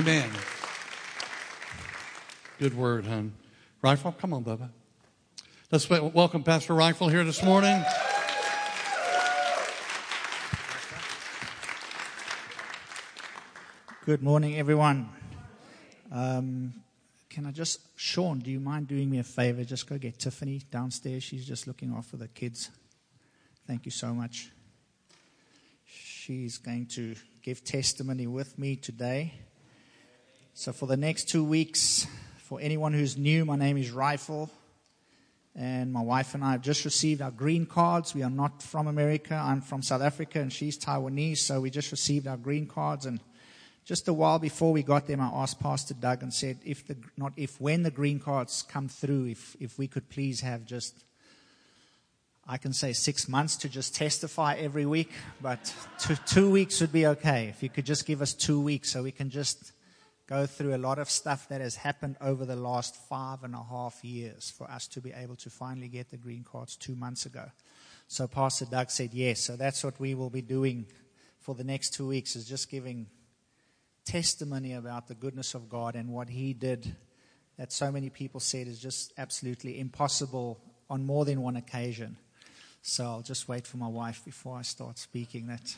Amen. Good word, hon. Rifle, come on, Bubba. Let's welcome Pastor Rifle here this morning. Good morning, everyone. Um, can I just, Sean, do you mind doing me a favor? Just go get Tiffany downstairs. She's just looking after the kids. Thank you so much. She's going to give testimony with me today. So, for the next two weeks, for anyone who's new, my name is Rifle. And my wife and I have just received our green cards. We are not from America. I'm from South Africa and she's Taiwanese. So we just received our green cards. And just a while before we got them, I asked Pastor Doug and said, if the, not if, when the green cards come through, if, if we could please have just, I can say six months to just testify every week, but two, two weeks would be okay. If you could just give us two weeks so we can just go through a lot of stuff that has happened over the last five and a half years for us to be able to finally get the green cards two months ago. So Pastor Doug said yes. So that's what we will be doing for the next two weeks is just giving testimony about the goodness of God and what He did that so many people said is just absolutely impossible on more than one occasion. So I'll just wait for my wife before I start speaking that.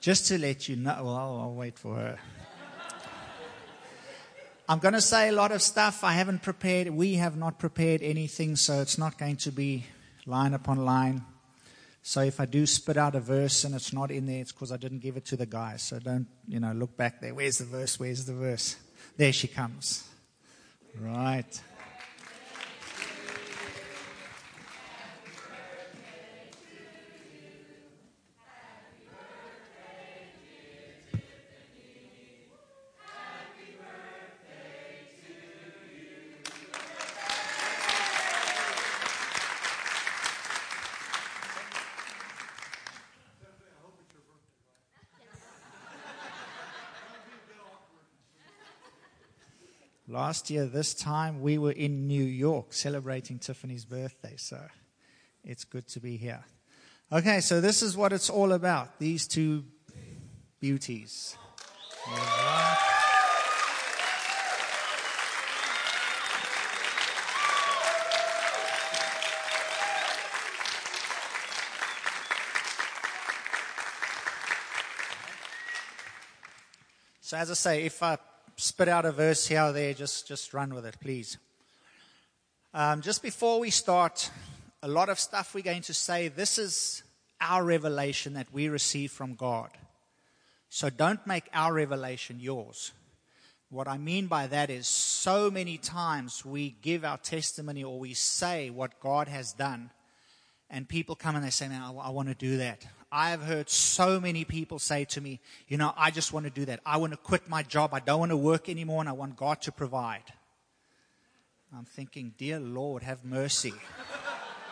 Just to let you know, well, I'll, I'll wait for her. I'm going to say a lot of stuff I haven't prepared. We have not prepared anything, so it's not going to be line upon line. So if I do spit out a verse and it's not in there, it's because I didn't give it to the guys. So don't, you know, look back there. Where's the verse? Where's the verse? There she comes. Right. Last year, this time, we were in New York celebrating Tiffany's birthday, so it's good to be here. Okay, so this is what it's all about these two beauties. So, as I say, if I spit out a verse here or there, just, just run with it, please. Um, just before we start, a lot of stuff we're going to say, this is our revelation that we receive from God. So don't make our revelation yours. What I mean by that is so many times we give our testimony or we say what God has done, and people come and they say, Man, I, I want to do that. I have heard so many people say to me, you know, I just want to do that. I want to quit my job. I don't want to work anymore and I want God to provide. I'm thinking, dear Lord, have mercy.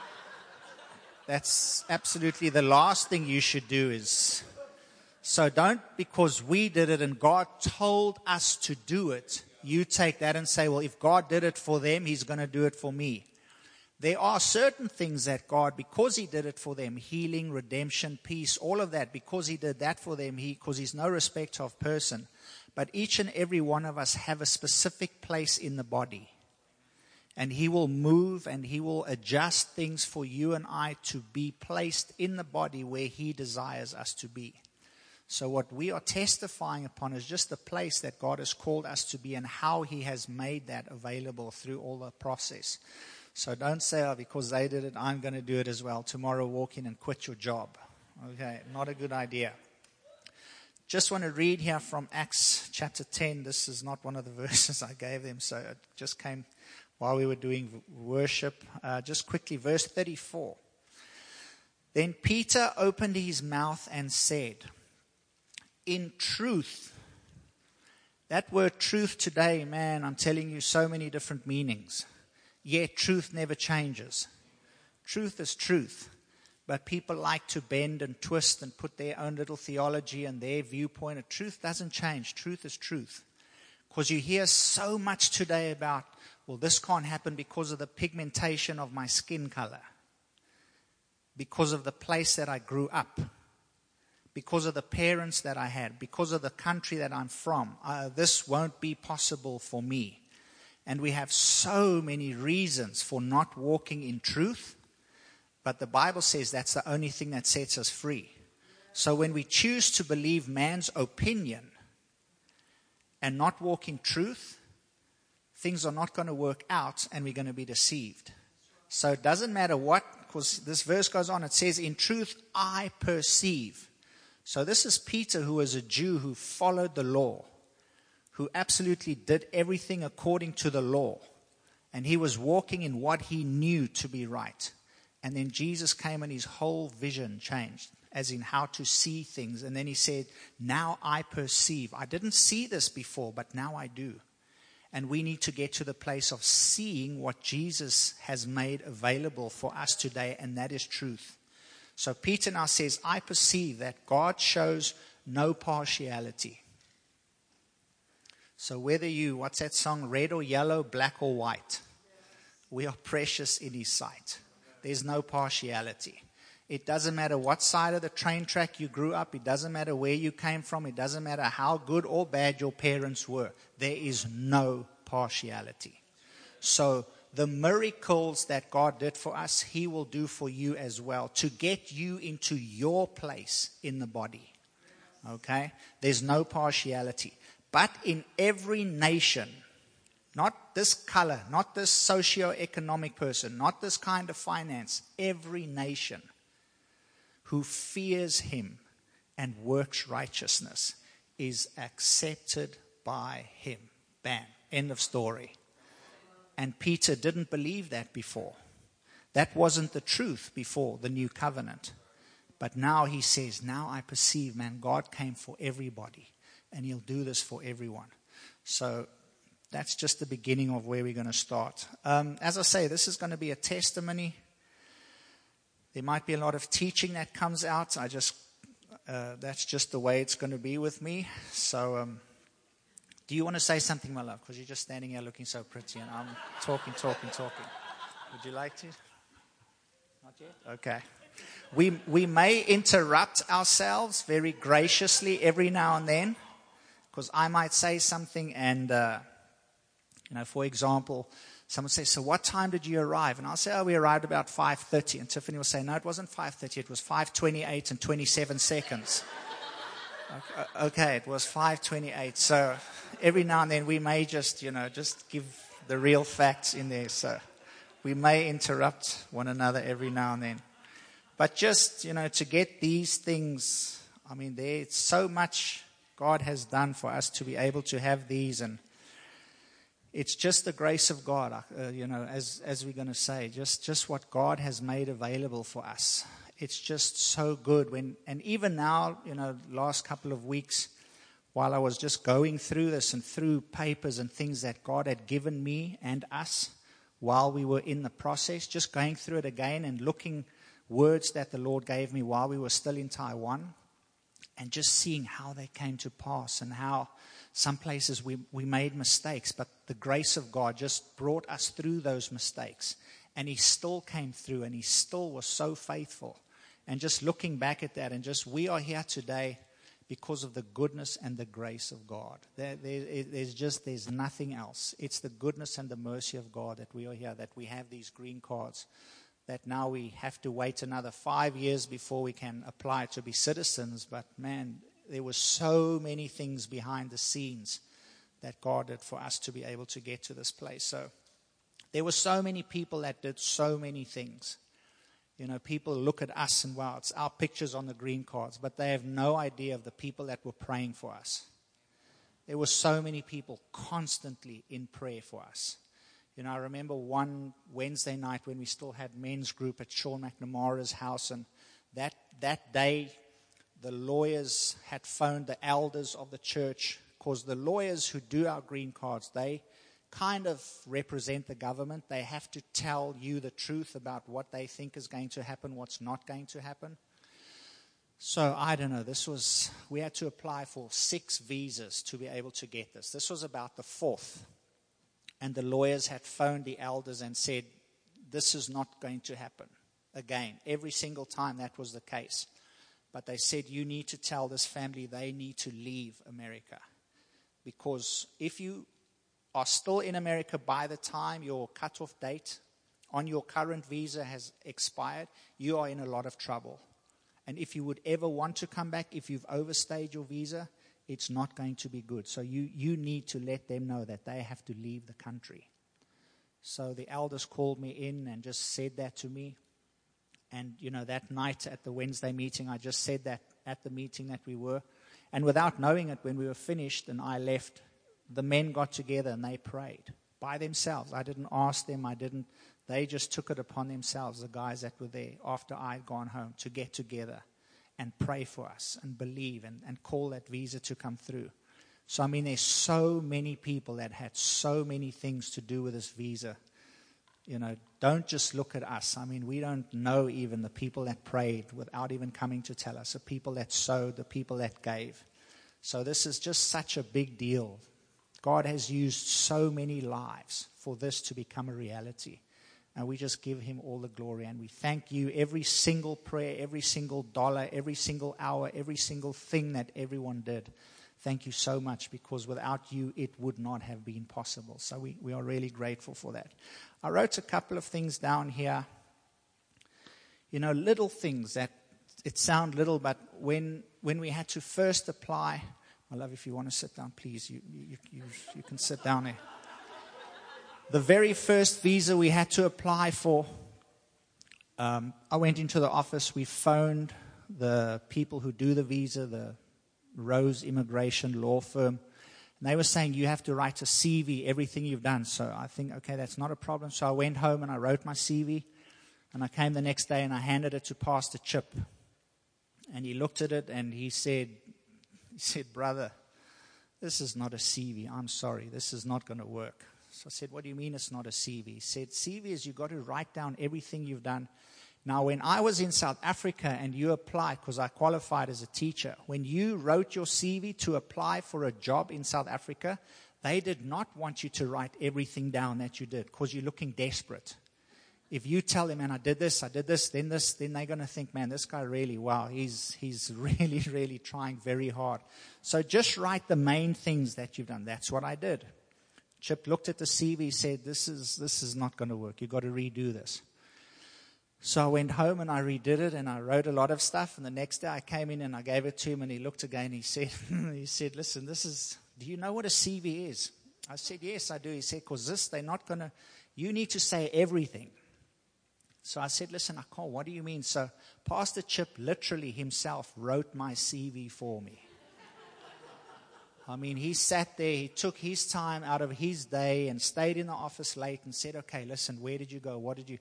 That's absolutely the last thing you should do is. So don't, because we did it and God told us to do it, you take that and say, well, if God did it for them, He's going to do it for me. There are certain things that God, because He did it for them, healing, redemption, peace, all of that, because He did that for them, He, because He's no respecter of person. But each and every one of us have a specific place in the body. And He will move and He will adjust things for you and I to be placed in the body where He desires us to be. So, what we are testifying upon is just the place that God has called us to be and how He has made that available through all the process. So don't say, oh, because they did it, I'm going to do it as well. Tomorrow, walk in and quit your job. Okay, not a good idea. Just want to read here from Acts chapter 10. This is not one of the verses I gave them, so it just came while we were doing worship. Uh, just quickly, verse 34. Then Peter opened his mouth and said, In truth, that word truth today, man, I'm telling you so many different meanings. Yet truth never changes. Truth is truth. But people like to bend and twist and put their own little theology and their viewpoint. Truth doesn't change. Truth is truth. Because you hear so much today about, well, this can't happen because of the pigmentation of my skin color, because of the place that I grew up, because of the parents that I had, because of the country that I'm from. Uh, this won't be possible for me. And we have so many reasons for not walking in truth, but the Bible says that's the only thing that sets us free. So when we choose to believe man's opinion and not walk in truth, things are not going to work out and we're going to be deceived. So it doesn't matter what, because this verse goes on, it says, In truth, I perceive. So this is Peter, who was a Jew who followed the law, who absolutely did everything according to the law. And he was walking in what he knew to be right. And then Jesus came and his whole vision changed, as in how to see things. And then he said, Now I perceive. I didn't see this before, but now I do. And we need to get to the place of seeing what Jesus has made available for us today, and that is truth. So Peter now says, I perceive that God shows no partiality. So whether you, what's that song, red or yellow, black or white, we are precious in his sight. There's no partiality. It doesn't matter what side of the train track you grew up. It doesn't matter where you came from. It doesn't matter how good or bad your parents were. There is no partiality. So, the miracles that God did for us, He will do for you as well to get you into your place in the body. Okay? There's no partiality. But in every nation, not this color, not this socio-economic person, not this kind of finance, every nation who fears him and works righteousness is accepted by him. Bam. End of story. And Peter didn't believe that before. That wasn't the truth before the new covenant. But now he says, Now I perceive, man, God came for everybody, and he'll do this for everyone. So that's just the beginning of where we're going to start. Um, as I say, this is going to be a testimony there might be a lot of teaching that comes out. I just, uh, that's just the way it's going to be with me. So, um, do you want to say something, my love? Because you're just standing here looking so pretty, and I'm talking, talking, talking. Would you like to? Not yet? Okay. We, we may interrupt ourselves very graciously every now and then, because I might say something, and, uh, you know, for example, Someone says, so what time did you arrive? And I'll say, oh, we arrived about 5.30. And Tiffany will say, no, it wasn't 5.30. It was 5.28 and 27 seconds. okay, okay, it was 5.28. So every now and then we may just, you know, just give the real facts in there. So we may interrupt one another every now and then. But just, you know, to get these things, I mean, there's so much God has done for us to be able to have these and it's just the grace of God, uh, you know, as, as we're going to say, just, just what God has made available for us. It's just so good. When, and even now, you know, last couple of weeks, while I was just going through this and through papers and things that God had given me and us while we were in the process, just going through it again and looking words that the Lord gave me while we were still in Taiwan and just seeing how they came to pass and how some places we, we made mistakes, but the grace of God just brought us through those mistakes. And He still came through and He still was so faithful. And just looking back at that, and just we are here today because of the goodness and the grace of God. There, there, there's just there's nothing else. It's the goodness and the mercy of God that we are here, that we have these green cards, that now we have to wait another five years before we can apply to be citizens. But man, there were so many things behind the scenes that God did for us to be able to get to this place. So there were so many people that did so many things. You know, people look at us and wow, it's our pictures on the green cards, but they have no idea of the people that were praying for us. There were so many people constantly in prayer for us. You know, I remember one Wednesday night when we still had men's group at Sean McNamara's house, and that, that day the lawyers had phoned the elders of the church because the lawyers who do our green cards, they kind of represent the government. They have to tell you the truth about what they think is going to happen, what's not going to happen. So I don't know. This was, we had to apply for six visas to be able to get this. This was about the fourth. And the lawyers had phoned the elders and said, this is not going to happen again. Every single time that was the case But they said, You need to tell this family they need to leave America. Because if you are still in America by the time your cutoff date on your current visa has expired, you are in a lot of trouble. And if you would ever want to come back, if you've overstayed your visa, it's not going to be good. So you, you need to let them know that they have to leave the country. So the elders called me in and just said that to me. And, you know, that night at the Wednesday meeting, I just said that at the meeting that we were. And without knowing it, when we were finished and I left, the men got together and they prayed by themselves. I didn't ask them, I didn't. They just took it upon themselves, the guys that were there after I'd gone home, to get together and pray for us and believe and, and call that visa to come through. So, I mean, there's so many people that had so many things to do with this visa you know, don't just look at us. I mean, we don't know even the people that prayed without even coming to tell us, the people that sowed, the people that gave. So this is just such a big deal. God has used so many lives for this to become a reality. And we just give him all the glory. And we thank you every single prayer, every single dollar, every single hour, every single thing that everyone did. Thank you so much because without you, it would not have been possible. So we, we are really grateful for that. I wrote a couple of things down here. You know, little things that it sound little, but when, when we had to first apply, my love, if you want to sit down, please, you, you, you, you can sit down there. The very first visa we had to apply for, um, I went into the office, we phoned the people who do the visa, the Rose Immigration Law Firm. And they were saying you have to write a CV, everything you've done. So I think, okay, that's not a problem. So I went home and I wrote my CV. And I came the next day and I handed it to Pastor Chip. And he looked at it and he said, he said, brother, this is not a CV. I'm sorry. This is not going to work. So I said, what do you mean it's not a CV? He said, CV is you've got to write down everything you've done now, when I was in South Africa and you applied, because I qualified as a teacher, when you wrote your CV to apply for a job in South Africa, they did not want you to write everything down that you did because you're looking desperate. If you tell them, man, I did this, I did this, then this, then they're going to think, man, this guy really, wow, he's, he's really, really trying very hard. So just write the main things that you've done. That's what I did. Chip looked at the CV, said, this is, this is not going to work. You've got to redo this. So I went home and I redid it and I wrote a lot of stuff. And the next day I came in and I gave it to him and he looked again. He said, he said, listen, this is, do you know what a CV is? I said, yes, I do. He said, because this, they're not going to, you need to say everything. So I said, listen, I can't. What do you mean? So Pastor Chip literally himself wrote my CV for me. I mean, he sat there, he took his time out of his day and stayed in the office late and said, okay, listen, where did you go? What did you,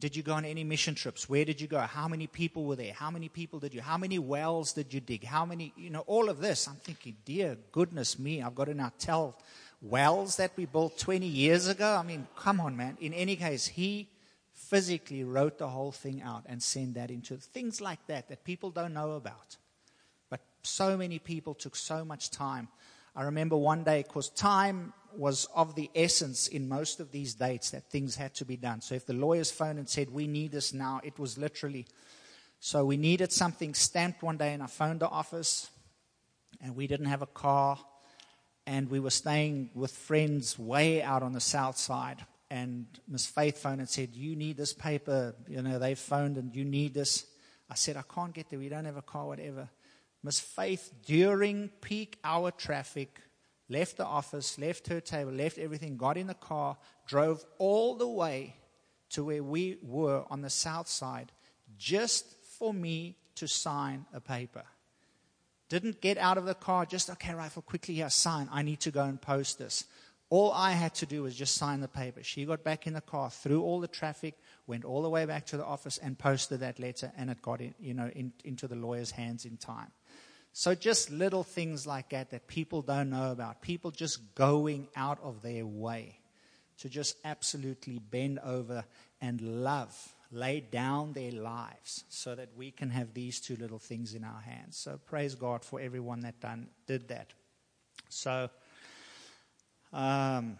did you go on any mission trips? Where did you go? How many people were there? How many people did you? How many wells did you dig? How many, you know, all of this. I'm thinking, dear goodness me, I've got to now tell wells that we built 20 years ago. I mean, come on, man. In any case, he physically wrote the whole thing out and sent that into things like that that people don't know about. But so many people took so much time. I remember one day, because time was of the essence in most of these dates that things had to be done. So if the lawyers phoned and said, We need this now, it was literally. So we needed something stamped one day, and I phoned the office, and we didn't have a car, and we were staying with friends way out on the south side. And Miss Faith phoned and said, You need this paper. You know, they phoned and you need this. I said, I can't get there. We don't have a car, whatever. Miss Faith, during peak hour traffic, left the office, left her table, left everything, got in the car, drove all the way to where we were on the south side just for me to sign a paper. Didn't get out of the car, just, okay, Rifle, quickly here, sign. I need to go and post this. All I had to do was just sign the paper. She got back in the car, through all the traffic, went all the way back to the office and posted that letter, and it got in, you know, in, into the lawyer's hands in time. So, just little things like that that people don't know about. People just going out of their way to just absolutely bend over and love, lay down their lives so that we can have these two little things in our hands. So, praise God for everyone that done, did that. So, um,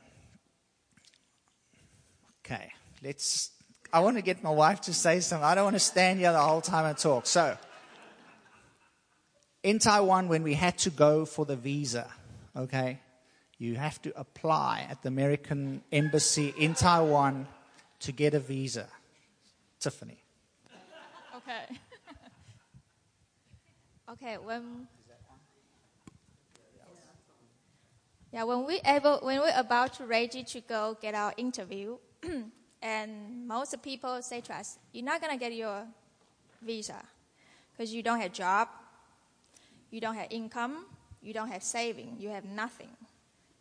okay, let's. I want to get my wife to say something. I don't want to stand here the whole time and talk. So, in Taiwan, when we had to go for the visa, okay, you have to apply at the American embassy in Taiwan to get a visa. Tiffany. Okay. okay, when yeah, when we able when we're about to ready to go get our interview, and most people say to us, "You're not gonna get your visa because you don't have job, you don't have income, you don't have saving, you have nothing.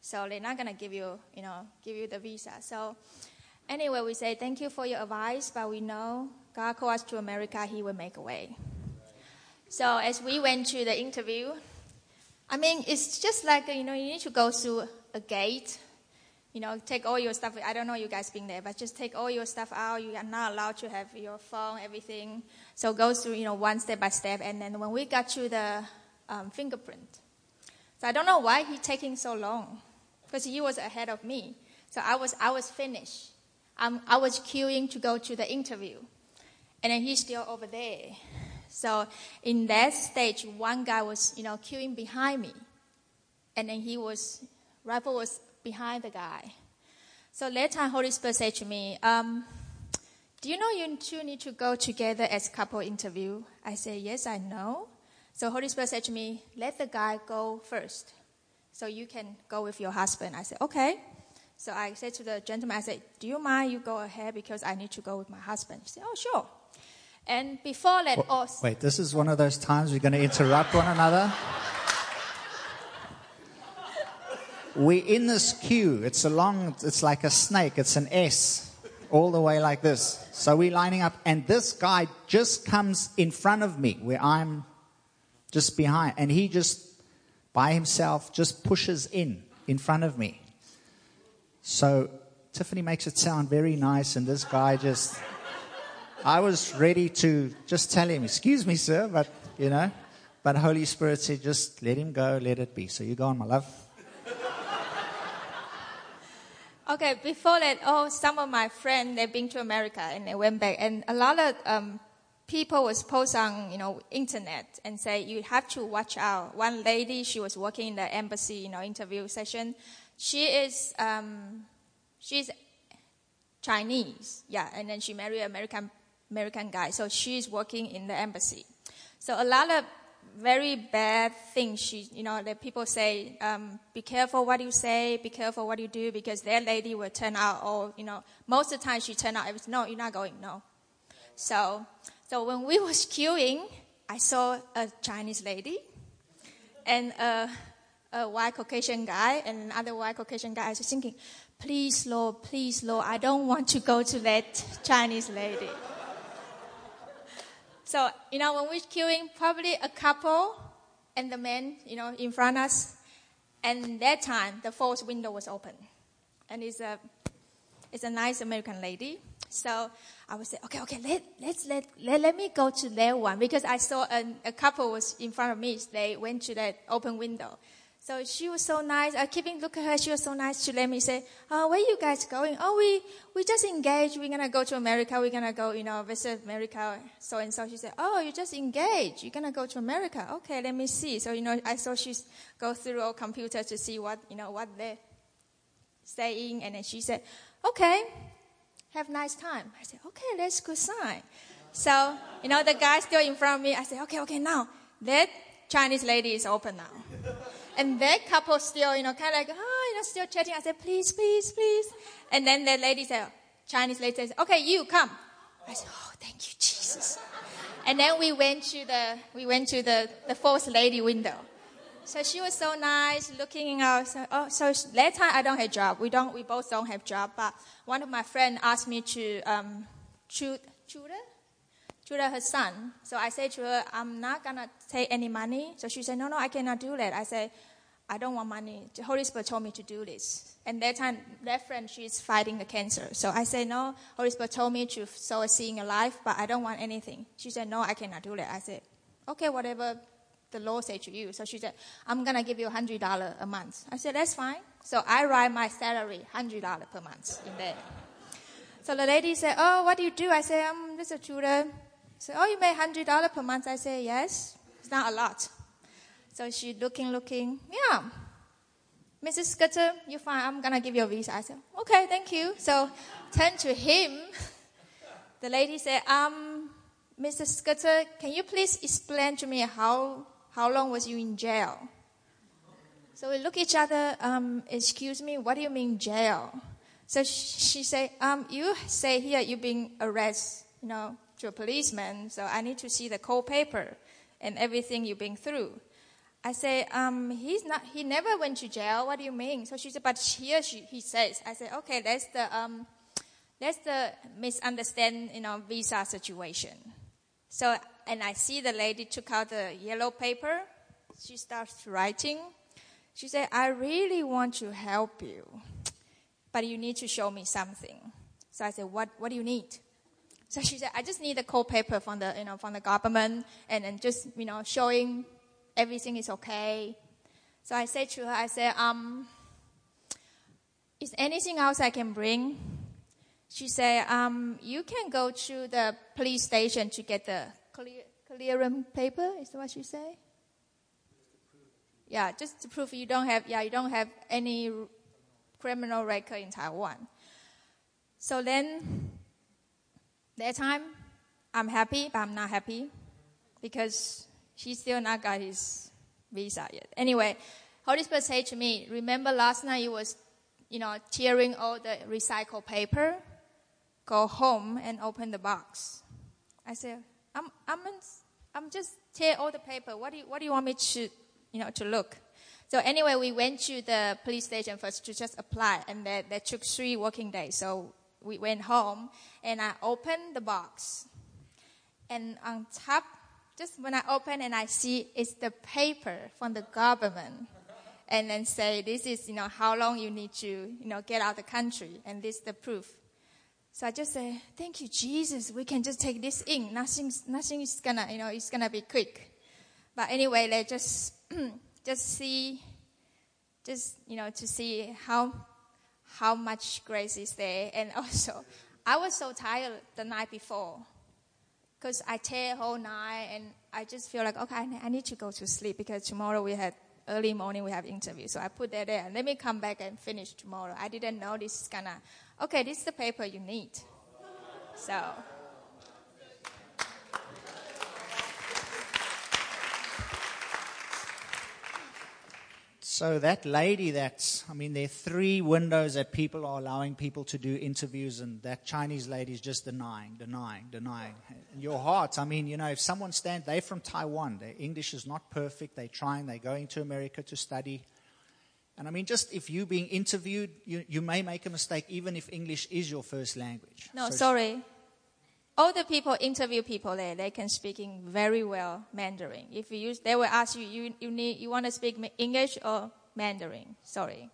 So they're not gonna give you, you know, give you the visa. So anyway, we say thank you for your advice, but we know God called us to America, He will make a way. So as we went to the interview, I mean, it's just like you know, you need to go through a gate. You know, take all your stuff. I don't know you guys been there, but just take all your stuff out. You are not allowed to have your phone, everything. So go through, you know, one step by step. And then when we got to the um, fingerprint, so I don't know why he taking so long, because he was ahead of me. So I was I was finished. Um, I was queuing to go to the interview, and then he's still over there. So in that stage, one guy was you know queuing behind me, and then he was rifle was behind the guy. So later, Holy Spirit said to me, um, "Do you know you two need to go together as couple interview?" I said, "Yes, I know." So Holy Spirit said to me, let the guy go first. So you can go with your husband. I said, okay. So I said to the gentleman, I said, do you mind you go ahead because I need to go with my husband? He said, oh, sure. And before that, oh, wait, this is one of those times we're going to interrupt one another. We're in this queue. It's a long, it's like a snake. It's an S all the way like this. So we're lining up, and this guy just comes in front of me where I'm just behind. And he just, by himself, just pushes in, in front of me. So Tiffany makes it sound very nice, and this guy just, I was ready to just tell him, Excuse me, sir, but, you know, but Holy Spirit said, Just let him go, let it be. So you go on, my love. Okay, before that, oh, some of my friends, they've been to America and they went back. And a lot of um, people was post on you know internet and say you have to watch out. One lady, she was working in the embassy, you know, interview session. She is um, she's Chinese, yeah, and then she married an American American guy, so she's working in the embassy. So a lot of very bad things. She, you know, that people say, um, be careful what you say, be careful what you do, because their lady will turn out, or you know, most of the time she turn out, no, you're not going, no. So so when we was queuing, I saw a Chinese lady and a, a white Caucasian guy and another white Caucasian guy. I was thinking, please, Lord, please, Lord, I don't want to go to that Chinese lady. so, you know, when we're queuing, probably a couple and the man, you know, in front of us. And that time, the fourth window was open. And it's a, it's a nice American lady. So I would say, okay, okay, let, let's let, let, let me go to that one because I saw a, a couple was in front of me. They went to that open window. So she was so nice. I keeping look at her. She was so nice to let me say, "Oh, where you guys going? Oh, we we just engaged. We're gonna go to America. We're gonna go, you know, visit America. So and so." She said, "Oh, you just engaged. You're gonna go to America. Okay, let me see." So you know, I saw she go through our computer to see what you know what they're saying, and then she said, "Okay, have a nice time. I said, okay, that's good sign. So, you know, the guy still in front of me. I said, okay, okay, now that Chinese lady is open now. And that couple still, you know, kind of like, oh, you know, still chatting. I said, please, please, please. And then the lady said, Chinese lady says, okay, you come. I said, oh, thank you, Jesus. And then we went to the, we went to the, the fourth lady window. So she was so nice, looking out. So, oh, so that time I don't have job. We don't. We both don't have job. But one of my friends asked me to um, tutor, tutor her son. So I said to her, I'm not gonna take any money. So she said, No, no, I cannot do that. I said, I don't want money. The Holy Spirit told me to do this. And that time, that friend, she's fighting the cancer. So I said, No, Holy Spirit told me to sow a seed in your life, but I don't want anything. She said, No, I cannot do that. I said, Okay, whatever the law said to you. So she said, I'm going to give you $100 a month. I said, that's fine. So I write my salary, $100 per month in there. So the lady said, oh, what do you do? I said, I'm just a tutor. Said, oh, you make $100 per month? I said, yes. It's not a lot. So she looking, looking. Yeah. Mrs. Scudder, you're fine. I'm gonna give you a visa. I said, okay, thank you. So turn to him. The lady said, um, Mr. Scudder, can you please explain to me how how long was you in jail? So we look at each other. Um, excuse me, what do you mean jail? So she said, um, you say here you've been arrested, you know, to a policeman. So I need to see the cold paper and everything you've been through. I say, um, he's not, he never went to jail. What do you mean? So she said, but here she, he says. I said, okay, that's the, um, that's the misunderstand, you know, visa situation. So, and I see the lady took out the yellow paper. She starts writing. She said, I really want to help you, but you need to show me something. So I said, what, what do you need? So she said, I just need a cold paper from the, you know, from the government and just, you know, showing everything is okay. So I said to her, I said, um, is anything else I can bring? She said, um, you can go to the police station to get the clear, clearance um, paper. Is that what you say? Yeah, just to prove you don't have, yeah, you don't have any criminal record in Taiwan. So then, that time, I'm happy, but I'm not happy because he's still not got his visa yet. Anyway, Holy Spirit said to me, remember last night you was, you know, tearing all the recycled paper? Go home and open the box. I said, I'm, I'm, I'm just tear all the paper. What do you, what do you want me to, you know, to look? So anyway, we went to the police station first to just apply, and that, that took three working days. So we went home, and I opened the box, and on top just when I open and I see it's the paper from the government and then say this is you know how long you need to you know get out of the country and this is the proof so i just say thank you jesus we can just take this in nothing's nothing is gonna you know it's gonna be quick but anyway they just just see just you know to see how how much grace is there and also i was so tired the night before because I tear whole night and I just feel like, okay, I need to go to sleep because tomorrow we had early morning we have interview. So I put that there. Let me come back and finish tomorrow. I didn't know this is gonna, okay, this is the paper you need. So. So that lady that's, I mean, there are three windows that people are allowing people to do interviews, and that Chinese lady is just denying, denying, denying. In your heart, I mean, you know, if someone stands, they're from Taiwan, their English is not perfect, they're trying, they're going to America to study. And I mean, just if you're being interviewed, you, you may make a mistake, even if English is your first language. No, So sorry. All the people interview people there, they can speak in very well Mandarin. If you use, they will ask you, you, you need, you want to speak English or Mandarin? Sorry.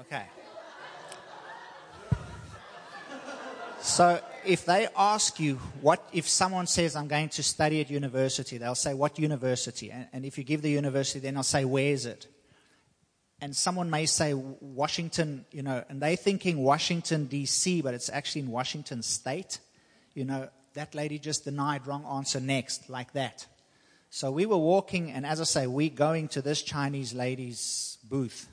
Okay. So if they ask you what, if someone says, I'm going to study at university, they'll say, what university? And, and if you give the university, then they'll say, where is it? And someone may say Washington, you know, and they're thinking Washington, D.C., but it's actually in Washington State. You know, that lady just denied wrong answer next, like that. So we were walking, and as I say, we going to this Chinese lady's booth.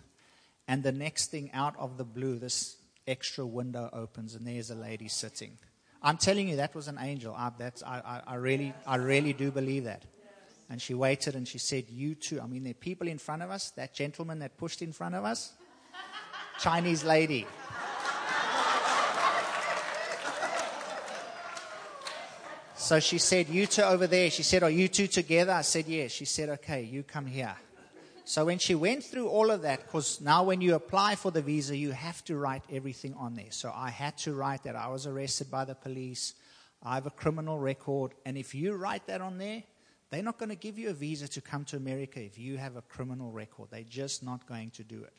And the next thing out of the blue, this extra window opens, and there's a lady sitting. I'm telling you, that was an angel. I, that's, I, I, I, really, I really do believe that. And she waited and she said, You too. I mean, there are people in front of us, that gentleman that pushed in front of us, Chinese lady. So she said, You two over there. She said, Are you two together? I said, Yes. She said, Okay, you come here. So when she went through all of that, because now when you apply for the visa, you have to write everything on there. So I had to write that I was arrested by the police, I have a criminal record, and if you write that on there, they're not going to give you a visa to come to America if you have a criminal record. They're just not going to do it.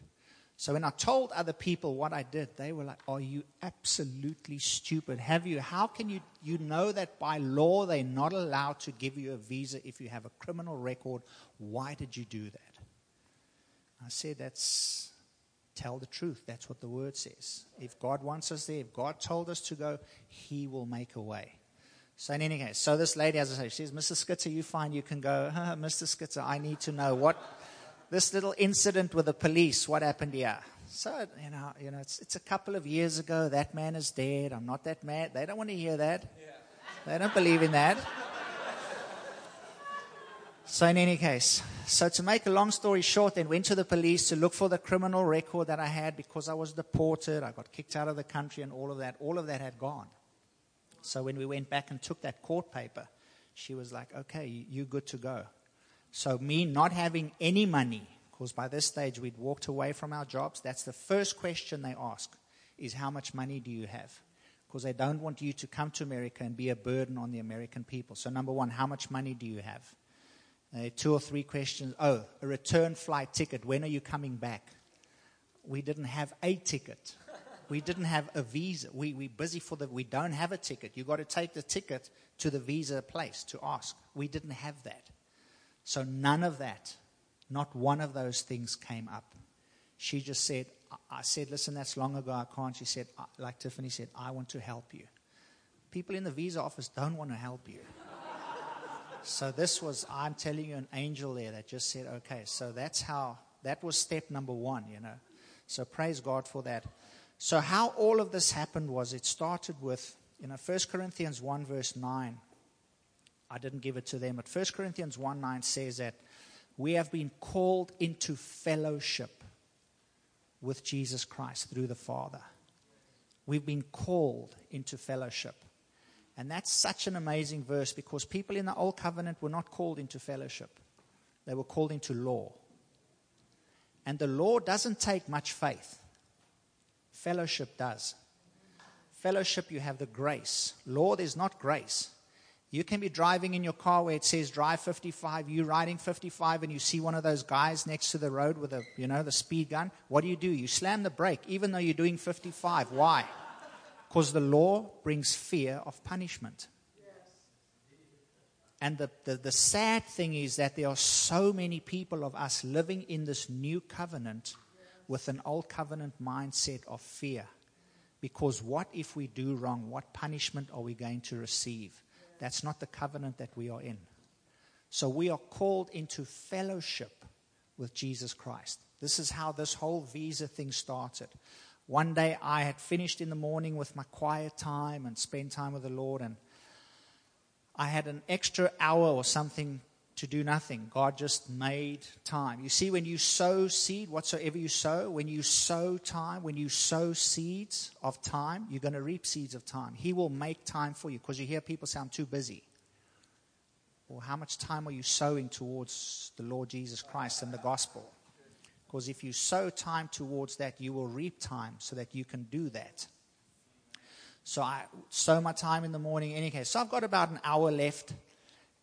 So when I told other people what I did, they were like, "Are you absolutely stupid? Have you? How can you? You know that by law they're not allowed to give you a visa if you have a criminal record. Why did you do that?" I said, "That's tell the truth. That's what the word says. If God wants us there, if God told us to go, He will make a way." So in any case, so this lady, as I say, she says, "Mr. Skitzer, you find You can go." Mr. Skitzer, I need to know what this little incident with the police, what happened here? So, you know, you know it's, it's a couple of years ago. That man is dead. I'm not that mad. They don't want to hear that. They don't believe in that. So, in any case, so to make a long story short, then went to the police to look for the criminal record that I had because I was deported. I got kicked out of the country and all of that. All of that had gone. So, when we went back and took that court paper, she was like, okay, you're good to go. So, me not having any money, because by this stage we'd walked away from our jobs, that's the first question they ask is how much money do you have? Because they don't want you to come to America and be a burden on the American people. So, number one, how much money do you have? Uh, two or three questions. Oh, a return flight ticket. When are you coming back? We didn't have a ticket. We didn't have a visa. We, we're busy for the, we don't have a ticket. You've got to take the ticket to the visa place to ask. We didn't have that. So none of that, not one of those things came up. She just said, I said, listen, that's long ago. I can't. She said, like Tiffany said, I want to help you. People in the visa office don't want to help you. so this was, I'm telling you, an angel there that just said, okay, so that's how, that was step number one, you know. So praise God for that. So how all of this happened was it started with, you know, 1 Corinthians 1 verse 9. I didn't give it to them, but 1 Corinthians 1 9 says that we have been called into fellowship with Jesus Christ through the Father. We've been called into fellowship. And that's such an amazing verse because people in the Old Covenant were not called into fellowship, they were called into law. And the law doesn't take much faith, fellowship does. Fellowship, you have the grace. Law, there's not grace. You can be driving in your car where it says drive 55. You're riding 55 and you see one of those guys next to the road with a, you know, the speed gun. What do you do? You slam the brake even though you're doing 55. Why? Because the law brings fear of punishment. And the, the, the sad thing is that there are so many people of us living in this new covenant with an old covenant mindset of fear. Because what if we do wrong? What punishment are we going to receive? That's not the covenant that we are in. So we are called into fellowship with Jesus Christ. This is how this whole visa thing started. One day I had finished in the morning with my quiet time and spent time with the Lord, and I had an extra hour or something to do nothing. God just made time. You see, when you sow seed, whatsoever you sow, when you sow time, when you sow seeds of time, you're going to reap seeds of time. He will make time for you because you hear people say, I'm too busy. Or how much time are you sowing towards the Lord Jesus Christ and the gospel? Because if you sow time towards that, you will reap time so that you can do that. So I sow my time in the morning, in any case. So I've got about an hour left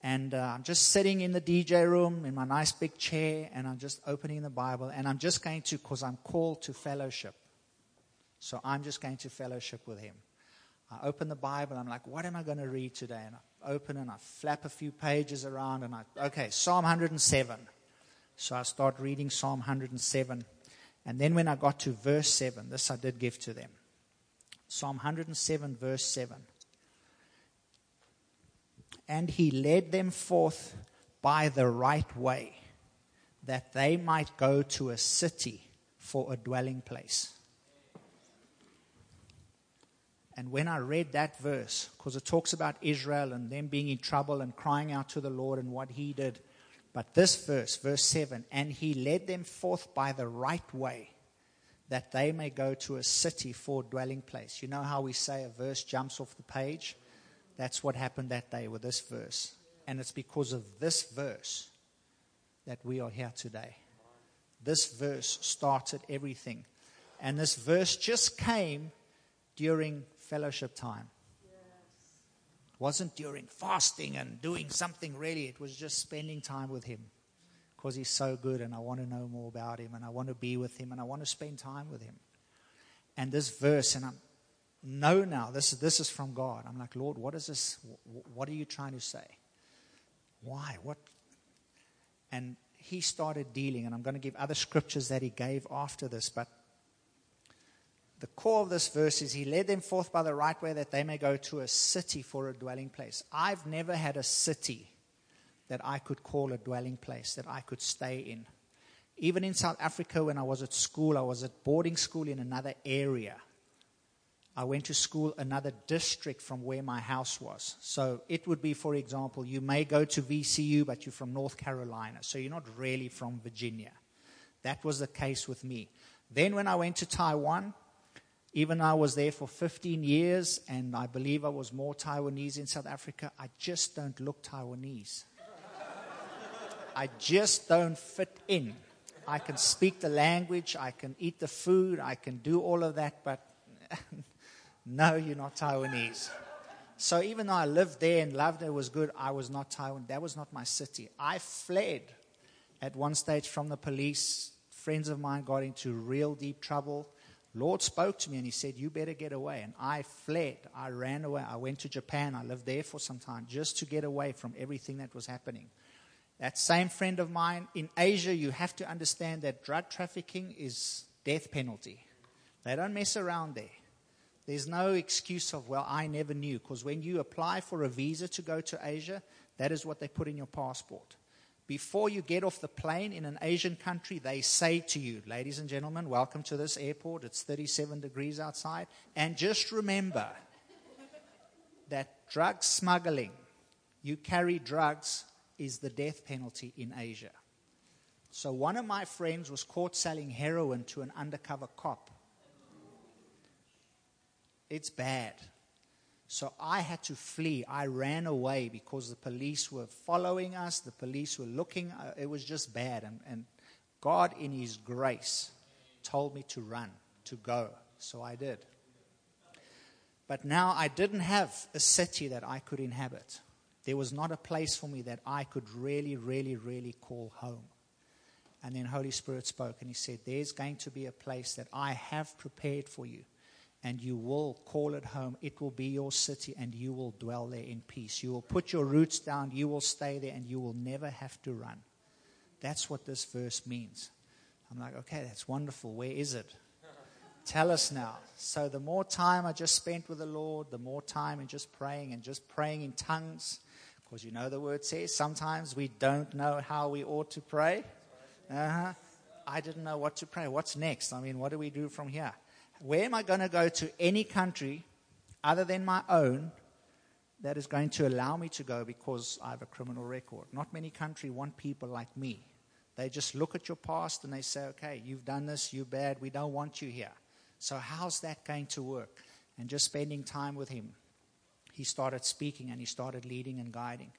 and uh, I'm just sitting in the DJ room in my nice big chair, and I'm just opening the Bible, and I'm just going to, because I'm called to fellowship. So I'm just going to fellowship with Him. I open the Bible, I'm like, what am I going to read today? And I open and I flap a few pages around, and I, okay, Psalm 107. So I start reading Psalm 107. And then when I got to verse 7, this I did give to them. Psalm 107, verse 7 and he led them forth by the right way, that they might go to a city for a dwelling place. And when I read that verse, because it talks about Israel and them being in trouble and crying out to the Lord and what he did, but this verse, verse 7, and he led them forth by the right way, that they may go to a city for a dwelling place. You know how we say a verse jumps off the page? That's what happened that day with this verse. And it's because of this verse that we are here today. This verse started everything. And this verse just came during fellowship time. It wasn't during fasting and doing something really. It was just spending time with Him because He's so good and I want to know more about Him and I want to be with Him and I want to spend time with Him. And this verse, and I'm know now this, this is from God. I'm like, Lord, what is this? What are you trying to say? Why? What? And he started dealing, and I'm going to give other scriptures that he gave after this, but the core of this verse is he led them forth by the right way that they may go to a city for a dwelling place. I've never had a city that I could call a dwelling place, that I could stay in. Even in South Africa, when I was at school, I was at boarding school in another area. I went to school another district from where my house was. So it would be, for example, you may go to VCU, but you're from North Carolina. So you're not really from Virginia. That was the case with me. Then when I went to Taiwan, even though I was there for 15 years and I believe I was more Taiwanese in South Africa, I just don't look Taiwanese. I just don't fit in. I can speak the language, I can eat the food, I can do all of that, but no, you're not Taiwanese. So even though I lived there and loved it, it was good, I was not Taiwan. That was not my city. I fled at one stage from the police. Friends of mine got into real deep trouble. Lord spoke to me and he said, You better get away. And I fled. I ran away. I went to Japan. I lived there for some time just to get away from everything that was happening. That same friend of mine in Asia, you have to understand that drug trafficking is death penalty. They don't mess around there. There's no excuse of, well, I never knew. Because when you apply for a visa to go to Asia, that is what they put in your passport. Before you get off the plane in an Asian country, they say to you, ladies and gentlemen, welcome to this airport. It's 37 degrees outside. And just remember that drug smuggling, you carry drugs, is the death penalty in Asia. So one of my friends was caught selling heroin to an undercover cop it's bad. So I had to flee. I ran away because the police were following us, the police were looking. Uh, it was just bad. And, and God, in His grace, told me to run, to go. So I did. But now I didn't have a city that I could inhabit. There was not a place for me that I could really, really, really call home. And then Holy Spirit spoke and He said, There's going to be a place that I have prepared for you and you will call it home. It will be your city, and you will dwell there in peace. You will put your roots down, you will stay there, and you will never have to run. That's what this verse means. I'm like, okay, that's wonderful. Where is it? Tell us now. So, the more time I just spent with the Lord, the more time in just praying and just praying in tongues, because you know the word says sometimes we don't know how we ought to pray. Uh-huh. I didn't know what to pray. What's next? I mean, what do we do from here? Where am I going to go to any country other than my own that is going to allow me to go because I have a criminal record? Not many countries want people like me. They just look at your past and they say, okay, you've done this, you're bad, we don't want you here. So, how's that going to work? And just spending time with him, he started speaking and he started leading and guiding.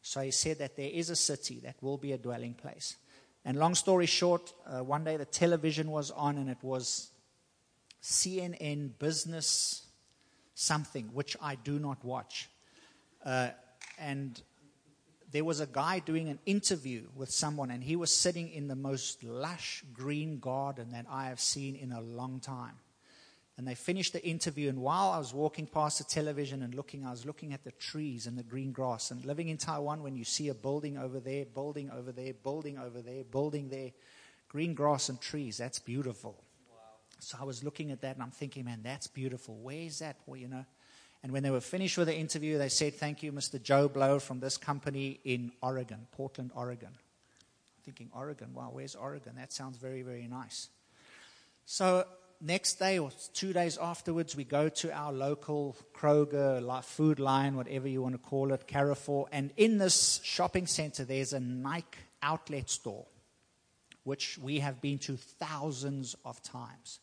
So, he said that there is a city that will be a dwelling place. And long story short, uh, one day the television was on and it was CNN business something, which I do not watch. Uh, and there was a guy doing an interview with someone, and he was sitting in the most lush green garden that I have seen in a long time. And they finished the interview, and while I was walking past the television and looking, I was looking at the trees and the green grass. And living in Taiwan, when you see a building over there, building over there, building over there, building there, green grass and trees, that's beautiful. So I was looking at that and I'm thinking, man, that's beautiful. Where is that? Well, you know. And when they were finished with the interview, they said, Thank you, Mr. Joe Blow from this company in Oregon, Portland, Oregon. I'm thinking, Oregon, wow, where's Oregon? That sounds very, very nice. So next day or two days afterwards, we go to our local Kroger, Food Lion, whatever you want to call it, Carrefour. And in this shopping center, there's a Nike outlet store, which we have been to thousands of times.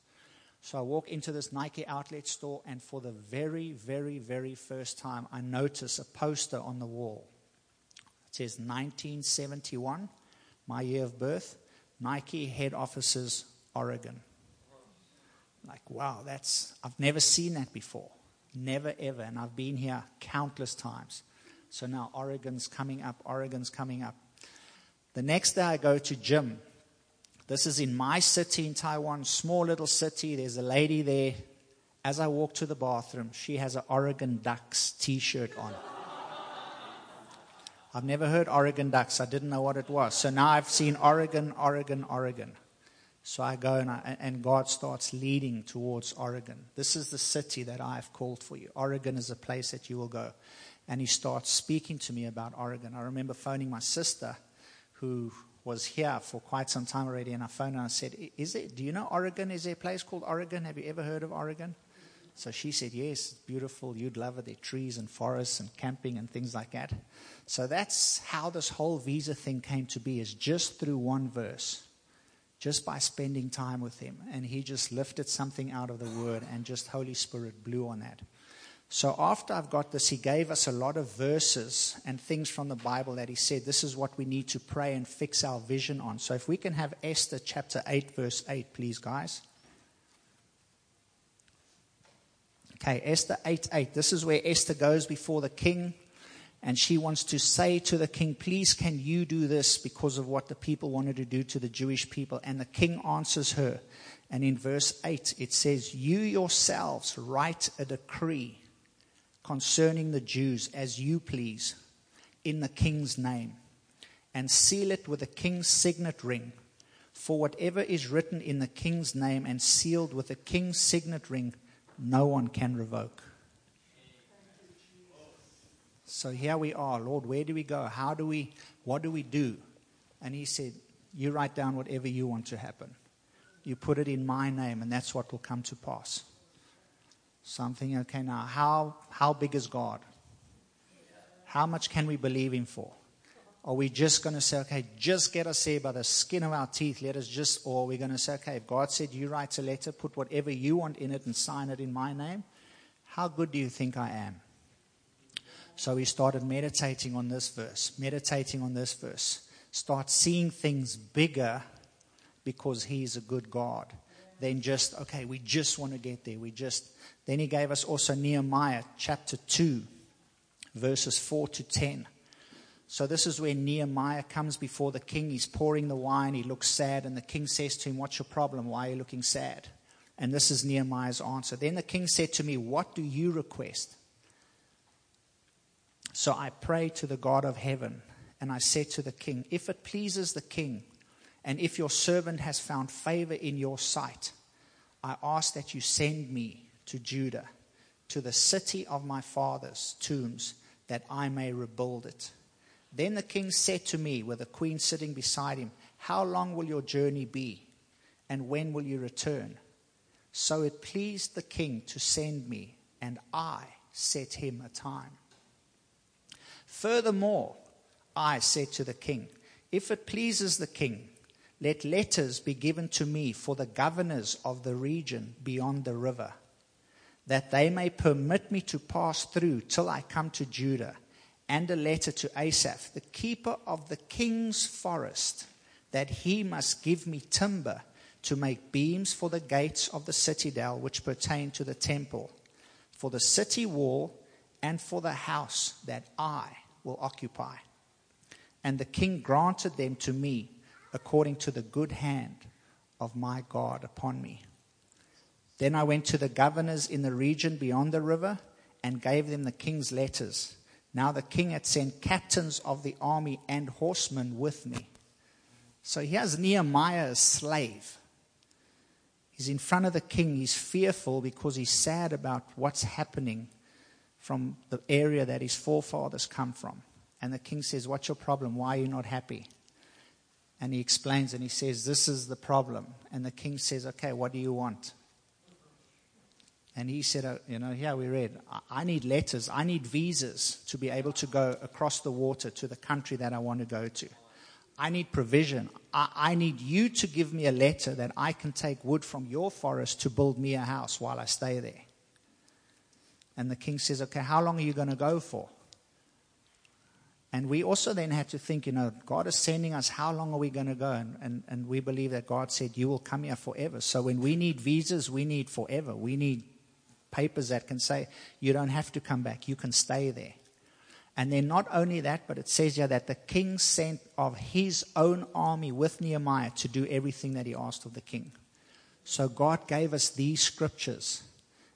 So I walk into this Nike outlet store, and for the very, very, very first time, I notice a poster on the wall. It says 1971, my year of birth, Nike head offices, Oregon. Like, wow, that's, I've never seen that before. Never ever. And I've been here countless times. So now Oregon's coming up, Oregon's coming up. The next day I go to gym this is in my city in Taiwan, small little city. There's a lady there. As I walk to the bathroom, she has an Oregon Ducks t shirt on. I've never heard Oregon Ducks. I didn't know what it was. So now I've seen Oregon, Oregon, Oregon. So I go and, I, and God starts leading towards Oregon. This is the city that I've called for you. Oregon is a place that you will go. And he starts speaking to me about Oregon. I remember phoning my sister, who was here for quite some time already, and I phoned her and I said, "Is it? Do you know Oregon? Is there a place called Oregon? Have you ever heard of Oregon?" So she said, Yes, it's beautiful. You'd love it. There are trees and forests and camping and things like that. So that's how this whole visa thing came to be, is just through one verse, just by spending time with him. And he just lifted something out of the word, and just Holy Spirit blew on that. So after I've got this, he gave us a lot of verses and things from the Bible that he said, this is what we need to pray and fix our vision on. So if we can have Esther chapter 8, verse 8, please, guys. Okay, Esther 8 8. This is where Esther goes before the king and she wants to say to the king, Please, can you do this because of what the people wanted to do to the Jewish people? And the king answers her. And in verse 8, it says, You yourselves write a decree concerning the Jews as you please in the king's name, and seal it with the king's signet ring. For whatever is written in the king's name and sealed with the king's signet ring, no one can revoke. So here we are, Lord, where do we go? How do we, what do we do? And he said, You write down whatever you want to happen. You put it in my name, and that's what will come to pass. Something, okay, now, uh, how, how big is God? How much can we believe Him for? Are we just going to say, okay, just get us here by the skin of our teeth, let us just, or are we going to say, okay, if God said you write a letter, put whatever you want in it and sign it in my name, how good do you think I am? So we started meditating on this verse, meditating on this verse. Start seeing things bigger because He's a good God than just, okay, we just want to get there. We just, then He gave us also Nehemiah chapter 2, verses 4 to 10. So, this is where Nehemiah comes before the king. He's pouring the wine. He looks sad. And the king says to him, What's your problem? Why are you looking sad? And this is Nehemiah's answer. Then the king said to me, What do you request? So I prayed to the God of heaven. And I said to the king, If it pleases the king, and if your servant has found favor in your sight, I ask that you send me to Judah, to the city of my father's tombs, that I may rebuild it. Then the king said to me, with the queen sitting beside him, How long will your journey be? And when will you return? So it pleased the king to send me, and I set him a time. Furthermore, I said to the king, If it pleases the king, let letters be given to me for the governors of the region beyond the river, that they may permit me to pass through till I come to Judah and a letter to Asaph, the keeper of the king's forest, that he must give me timber to make beams for the gates of the citadel which pertain to the temple, for the city wall, and for the house that I will occupy. And the king granted them to me according to the good hand of my God upon me. Then I went to the governors in the region beyond the river and gave them the king's letters. Now the king had sent captains of the army and horsemen with me. So here's Nehemiah, a slave. He's in front of the king. He's fearful because he's sad about what's happening from the area that his forefathers come from. And the king says, What's your problem? Why are you not happy? And he explains and he says, This is the problem. And the king says, Okay, what do you want? And he said, uh, You know, here we read, I need letters, I need visas to be able to go across the water to the country that I want to go to. I need provision. I, I need you to give me a letter that I can take wood from your forest to build me a house while I stay there. And the king says, Okay, how long are you going to go for? And we also then had to think, you know, God is sending us, how long are we going to go? And, and, and we believe that God said, You will come here forever. So when we need visas, we need forever. We need papers that can say, you don't have to come back, you can stay there. And then not only that, but it says here that the king sent of his own army with Nehemiah to do everything that he asked of the king. So God gave us these scriptures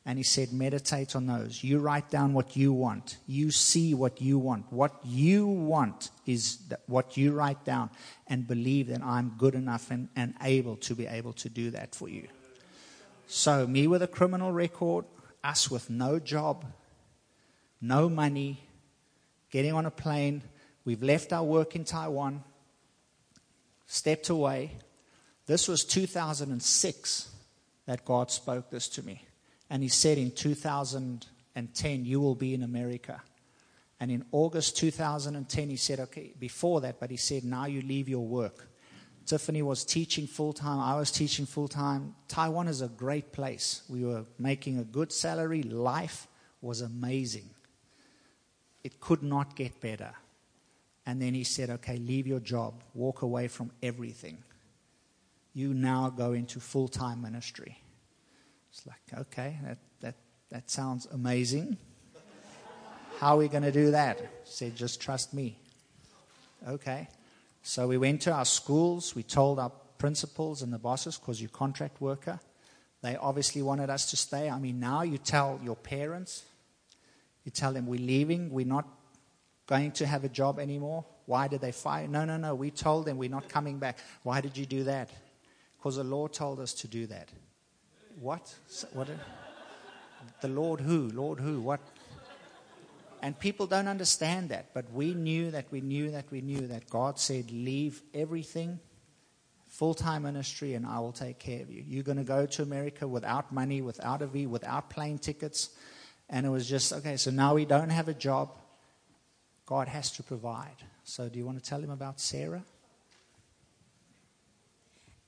and he said, meditate on those. You write down what you want. You see what you want. What you want is what you write down and believe that I'm good enough and, and able to be able to do that for you. So, me with a criminal record, us with no job, no money, getting on a plane. We've left our work in Taiwan. stepped away. This was 2006 that God spoke this to me. And He said in 2010, You will be in America. And in August 2010, He said, Okay, before that, but He said, Now you leave your work. Tiffany was teaching full time. I was teaching full time. Taiwan is a great place. We were making a good salary. Life was amazing. It could not get better. And then he said, Okay, leave your job, walk away from everything. You now go into full time ministry. It's like, okay, that, that, that sounds amazing. How are we going to do that? He said, just trust me. Okay. So we went to our schools. We told our principals and the bosses, because you're contract worker. They obviously wanted us to stay. I mean, now you tell your parents, you tell them we're leaving, we're not going to have a job anymore. Why did they fire? No, no, no. We told them we're not coming back. Why did you do that? Because the Lord told us to do that. What? What? The Lord who? Lord who? What? And people don't understand that. But we knew that we knew that we knew that God said, Leave everything, full time ministry, and I will take care of you. You're going to go to America without money, without a V, without plane tickets. And it was just, okay, so now we don't have a job. God has to provide. So, do you want to tell him about Sarah?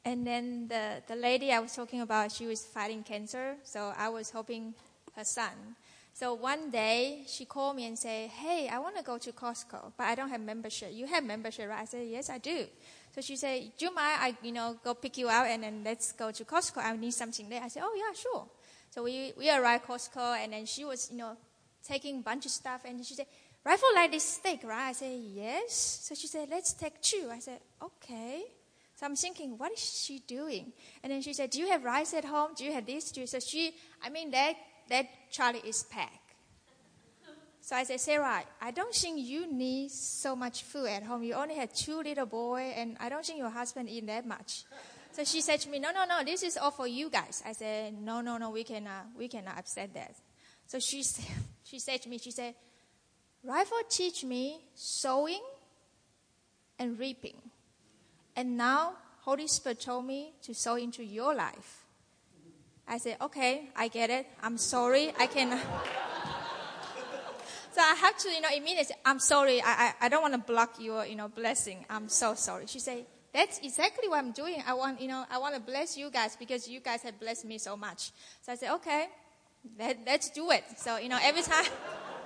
And then the, the lady I was talking about, she was fighting cancer. So I was helping her son. So one day she called me and said, Hey, I want to go to Costco, but I don't have membership. You have membership, right? I said, Yes, I do. So she said, Do you mind I, you know, go pick you out and then let's go to Costco. I need something there. I said, Oh yeah, sure. So we, we arrived at Costco and then she was, you know, taking a bunch of stuff and she said, Rifle like this steak, right? I said, Yes. So she said, Let's take two. I said, Okay. So I'm thinking, what is she doing? And then she said, Do you have rice at home? Do you have this? Do you? So she, I mean, that, that Charlie is packed. So I said, Sarah, I don't think you need so much food at home. You only have two little boys, and I don't think your husband eat that much. So she said to me, No, no, no, this is all for you guys. I said, No, no, no, we cannot, we cannot upset that. So she, she said to me, She said, Rifle teach me sowing and reaping. And now, Holy Spirit told me to sow into your life. I said, okay, I get it. I'm sorry. I can. so I have to, you know, immediately say, I'm sorry. I, I, I don't want to block your, you know, blessing. I'm so sorry. She said, that's exactly what I'm doing. I want, you know, I want to bless you guys because you guys have blessed me so much. So I said, okay, let, let's do it. So, you know, every time,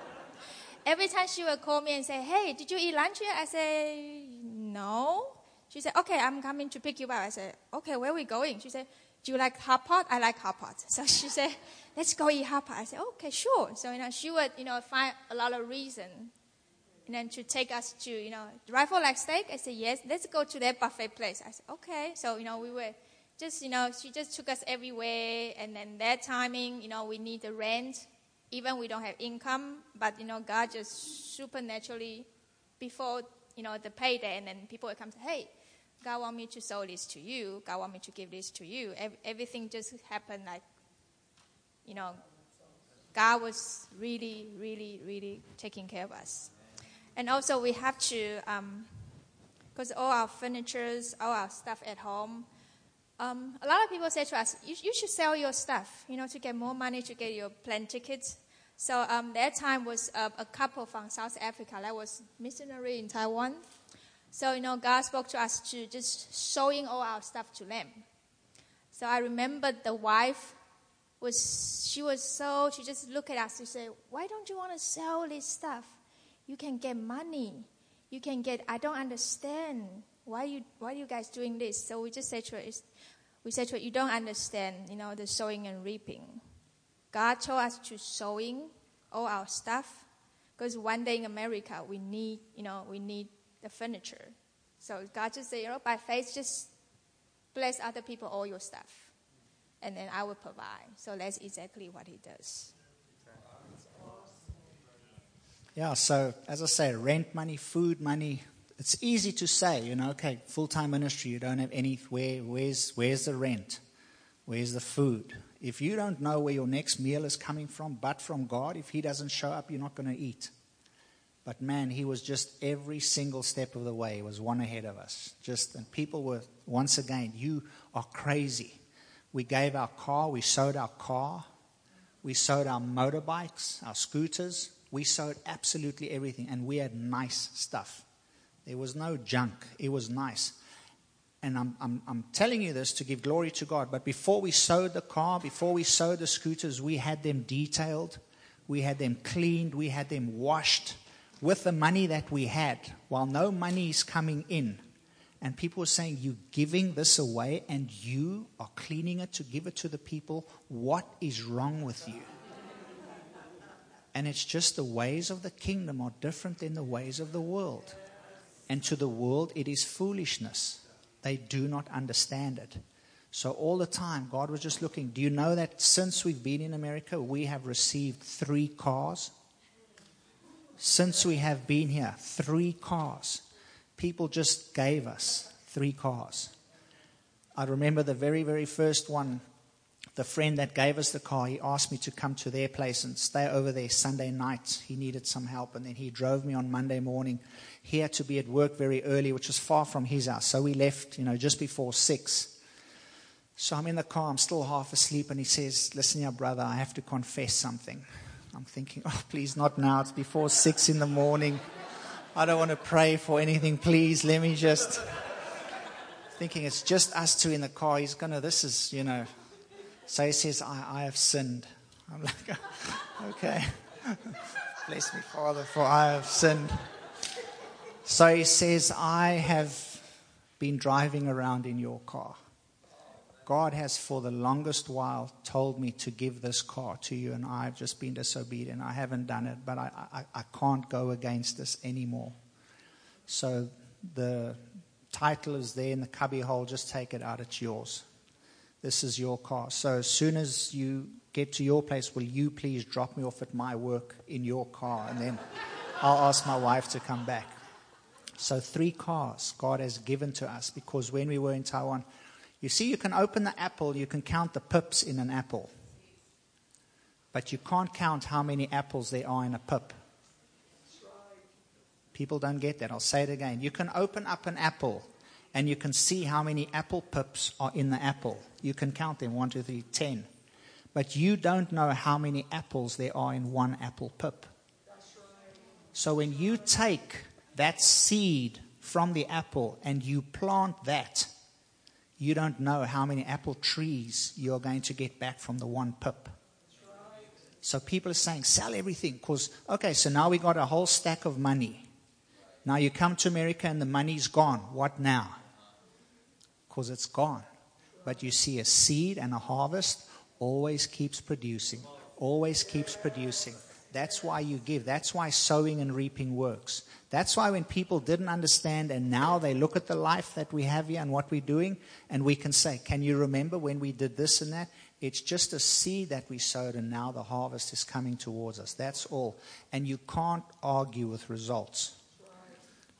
every time she would call me and say, hey, did you eat lunch yet? I say, no. She said, okay, I'm coming to pick you up. I said, okay, where are we going? She said, do you like hot pot? I like hot pot. So she said, let's go eat hot pot. I said, okay, sure. So, you know, she would, you know, find a lot of reason and then to take us to, you know, rifle like steak. I said, yes, let's go to that buffet place. I said, okay. So, you know, we were just, you know, she just took us everywhere. And then that timing, you know, we need the rent. Even we don't have income, but, you know, God just supernaturally, before, you know, the payday, and then people would come say, hey, God want me to sell this to you. God want me to give this to you. everything just happened like, you know, God was really, really, really taking care of us. And also we have to, because um, all our furnitures, all our stuff at home, um, a lot of people say to us, you, you, should sell your stuff, you know, to get more money to get your plane tickets. So um, that time was uh, a couple from South Africa that was missionary in Taiwan. So, you know, God spoke to us to just showing all our stuff to them. So I remember the wife was, she was so, she just looked at us and said, why don't you want to sell this stuff? You can get money. You can get, I don't understand. Why you, why are you guys doing this? So we just said to her, we said to her, you don't understand, you know, the sowing and reaping. God told us to sowing all our stuff because one day in America we need, you know, we need the furniture. So God just said, you know, by faith, just bless other people all your stuff. And then I will provide. So that's exactly what he does. Yeah, so as I say, rent money, food money, it's easy to say, you know, okay, full time ministry, you don't have any, where, where's, where's the rent? Where's the food? If you don't know where your next meal is coming from, but from God, if He doesn't show up, you're not going to eat. But man, he was just every single step of the way he was one ahead of us. Just and people were once again, you are crazy. We gave our car, we sold our car, we sold our motorbikes, our scooters, we sold absolutely everything, and we had nice stuff. There was no junk, it was nice. And I'm, I'm, I'm telling you this to give glory to God. But before we sold the car, before we sold the scooters, we had them detailed, we had them cleaned, we had them washed with the money that we had, while no money is coming in. And people were saying, You're giving this away and you are cleaning it to give it to the people. What is wrong with you? And it's just the ways of the kingdom are different than the ways of the world. And to the world, it is foolishness. They do not understand it. So, all the time, God was just looking. Do you know that since we've been in America, we have received three cars? Since we have been here, three cars. People just gave us three cars. I remember the very, very first one the friend that gave us the car, he asked me to come to their place and stay over there Sunday night. He needed some help. And then he drove me on Monday morning. He had to be at work very early, which was far from his house. So we left, you know, just before six. So I'm in the car, I'm still half asleep. And he says, Listen here, brother, I have to confess something. I'm thinking, Oh, please, not now. It's before six in the morning. I don't want to pray for anything. Please, let me just. Thinking it's just us two in the car. He's going to, this is, you know, so he says, I, I have sinned. I'm like, okay. Bless me, Father, for I have sinned. So he says, I have been driving around in your car. God has, for the longest while, told me to give this car to you, and I've just been disobedient. I haven't done it, but I, I, I can't go against this anymore. So the title is there in the cubby hole. Just take it out, it's yours. This is your car. So as soon as you get to your place, will you please drop me off at my work in your car? And then I'll ask my wife to come back. So, three cars God has given to us because when we were in Taiwan, you see, you can open the apple, you can count the pips in an apple, but you can't count how many apples there are in a pip. People don't get that. I'll say it again. You can open up an apple and you can see how many apple pips are in the apple. You can count them one, two, three, ten. But you don't know how many apples there are in one apple pip. So when you take that seed from the apple and you plant that, you don't know how many apple trees you're going to get back from the one pip. So people are saying, sell everything. Because, okay, so now we got a whole stack of money. Now you come to America and the money's gone. What now? because it's gone. But you see, a seed and a harvest always keeps producing, always keeps producing. That's why you give. That's why sowing and reaping works. That's why when people didn't understand and now they look at the life that we have here and what we're doing, and we can say, Can you remember when we did this and that? It's just a seed that we sowed, and now the harvest is coming towards us. That's all. And you can't argue with results.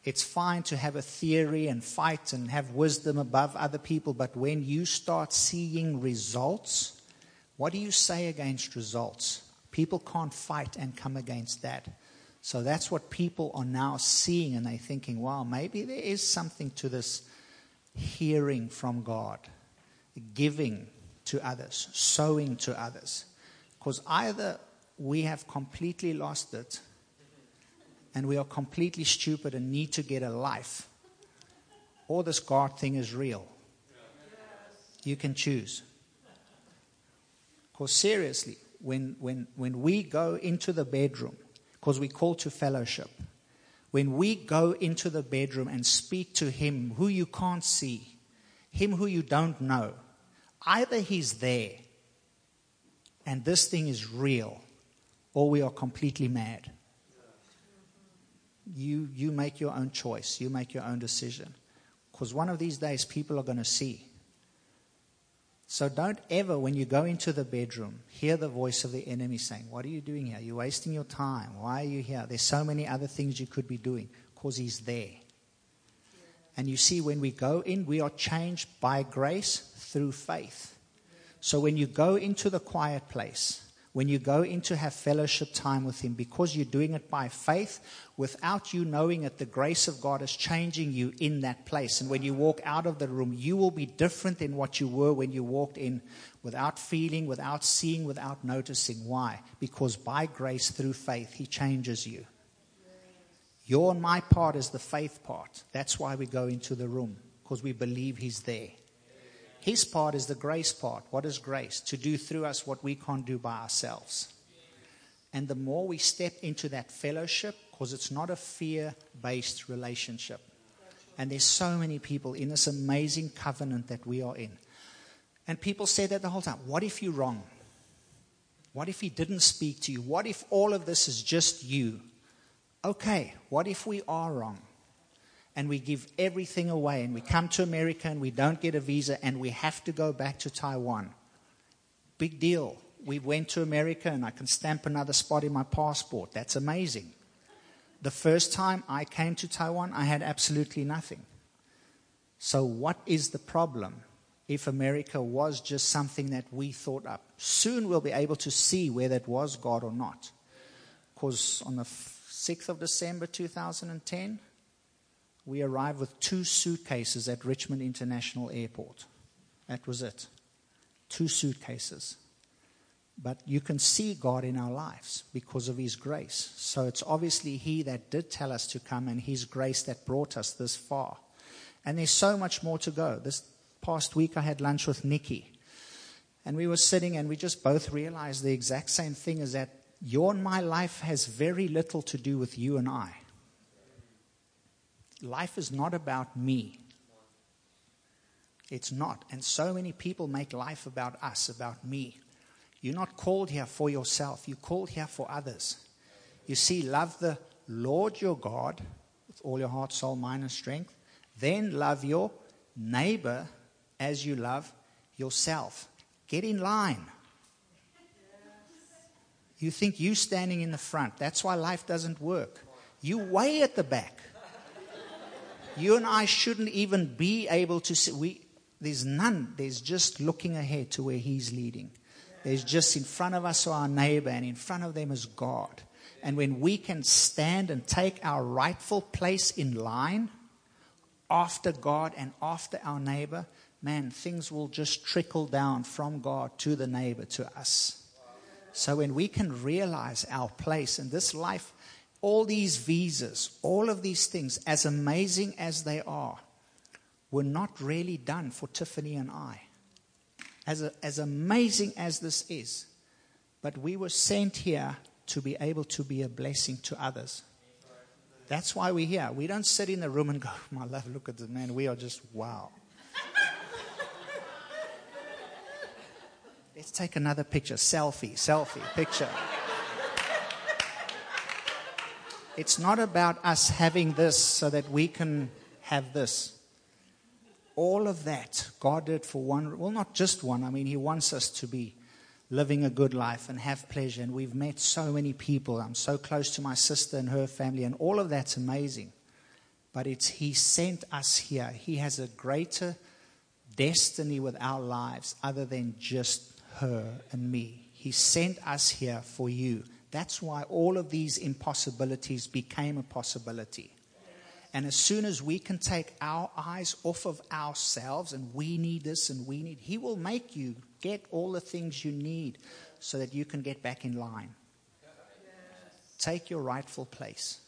It's fine to have a theory and fight and have wisdom above other people, but when you start seeing results, what do you say against results? People can't fight and come against that. So that's what people are now seeing, and they're thinking, wow, maybe there is something to this hearing from God, giving to others, sowing to others. Because either we have completely lost it and we are completely stupid and need to get a life, or this God thing is real. You can choose. Because seriously, when, when, when we go into the bedroom, because we call to fellowship, when we go into the bedroom and speak to Him who you can't see, Him who you don't know, either He's there and this thing is real, or we are completely mad you, you make your own choice. You make your own decision. Because one of these days, people are going to see. So don't ever, when you go into the bedroom, hear the voice of the enemy saying, What are you doing here? You're wasting your time. Why are you here? There's so many other things you could be doing. Because he's there. And you see, when we go in, we are changed by grace through faith. So when you go into the quiet place, when you go in to have fellowship time with Him, because you're doing it by faith, without you knowing it, the grace of God is changing you in that place. And when you walk out of the room, you will be different than what you were when you walked in without feeling, without seeing, without noticing. Why? Because by grace through faith, He changes you. Your and my part is the faith part. That's why we go into the room, because we believe He's there. His part is the grace part. What is grace? To do through us what we can't do by ourselves. And the more we step into that fellowship, because it's not a fear based relationship. And there's so many people in this amazing covenant that we are in. And people say that the whole time. What if you're wrong? What if he didn't speak to you? What if all of this is just you? Okay, what if we are wrong? And we give everything away and we come to America and we don't get a visa and we have to go back to Taiwan. Big deal. We went to America and I can stamp another spot in my passport. That's amazing. The first time I came to Taiwan, I had absolutely nothing. So, what is the problem if America was just something that we thought up? Soon we'll be able to see whether it was God or not. Because on the 6th of December 2010, we arrived with two suitcases at Richmond International Airport. That was it. Two suitcases. But you can see God in our lives because of His grace. So it's obviously He that did tell us to come and His grace that brought us this far. And there's so much more to go. This past week I had lunch with Nikki. And we were sitting and we just both realized the exact same thing is that your and my life has very little to do with you and I life is not about me. It's not. And so many people make life about us, about me. You're not called here for yourself, you're called here for others. You see, love the Lord your God with all your heart, soul, mind, and strength. Then love your neighbor as you love yourself. Get in line. You think you standing in the front. That's why life doesn't work. You way at the back. You and I shouldn't even be able to see. We, there's none. There's just looking ahead to where He's leading. There's just in front of us our neighbor, and in front of them is God. And when we can stand and take our rightful place in line after God and after our neighbor, man, things will just trickle down from God to the neighbor, to us. So when we can realize our place in this life, all these visas, all of these things, as amazing as they are, were not really done for Tiffany and I. As, a, as amazing as this is, but we were sent here to be able to be a blessing to others. That's why we're here. We don't sit in the room and go, my love, look at the man. We are just, wow. Let's take another picture. Selfie, selfie, picture. It's not about us having this so that we can have this. All of that God did for one, well, not just one. I mean, He wants us to be living a good life and have pleasure. And we've met so many people. I'm so close to my sister and her family, and all of that's amazing. But it's He sent us here. He has a greater destiny with our lives other than just her and me. He sent us here for you. That's why all of these impossibilities became a possibility. And as soon as we can take our eyes off of ourselves and we need this and we need, He will make you get all the things you need so that you can get back in line. Take your rightful place.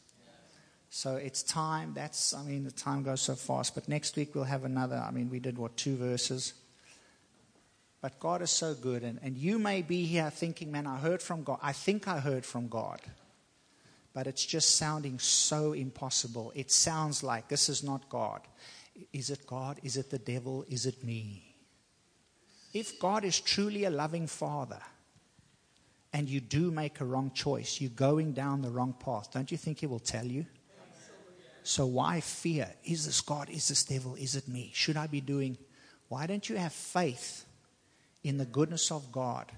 So it's time. That's, I mean, the time goes so fast. But next week we'll have another. I mean, we did what, two verses? But God is so good. And, and you may be here thinking, man, I heard from God. I think I heard from God. But it's just sounding so impossible. It sounds like this is not God. Is it God? Is it the devil? Is it me? If God is truly a loving father and you do make a wrong choice, you're going down the wrong path, don't you think He will tell you? So why fear? Is this God? Is this devil? Is it me? Should I be doing? Why don't you have faith in the goodness of God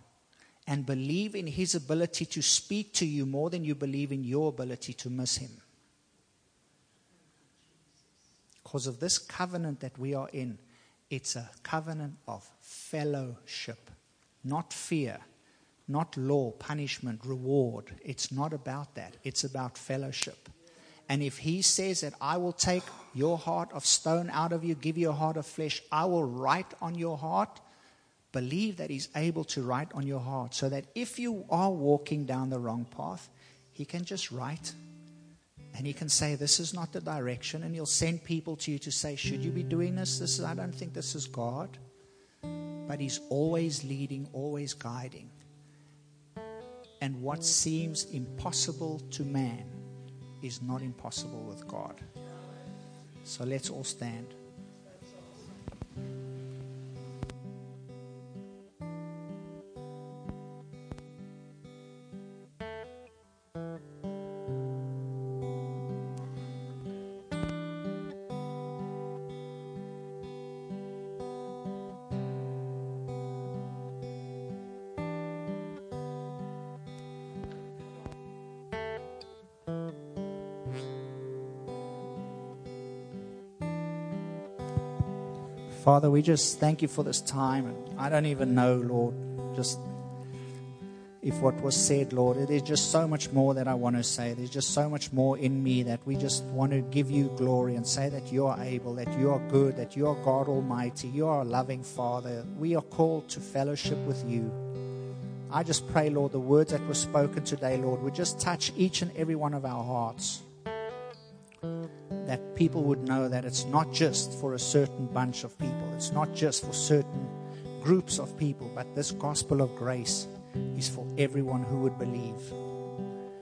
and believe in His ability to speak to you more than you believe in your ability to miss Him. Because of this covenant that we are in, it's a covenant of fellowship, not fear, not law, punishment, reward. It's not about that. It's about fellowship. And if he says that I will take your heart of stone out of you, give you a heart of flesh, I will write on your heart, believe that he's able to write on your heart so that if you are walking down the wrong path, he can just write and he can say, This is not the direction. And he'll send people to you to say, Should you be doing this? This is, I don't think this is God. But he's always leading, always guiding. And what seems impossible to man is not impossible with God. So let's all stand. Father, we just thank you for this time. And I don't even know, Lord, just if what was said, Lord, there's just so much more that I want to say. There's just so much more in me that we just want to give you glory and say that you are able, that you are good, that you are God Almighty, you are a loving Father. We are called to fellowship with you. I just pray, Lord, the words that were spoken today, Lord, would just touch each and every one of our hearts that people would know that it's not just for a certain bunch of people, it's not just for certain groups of people, but this gospel of grace is for everyone who would believe.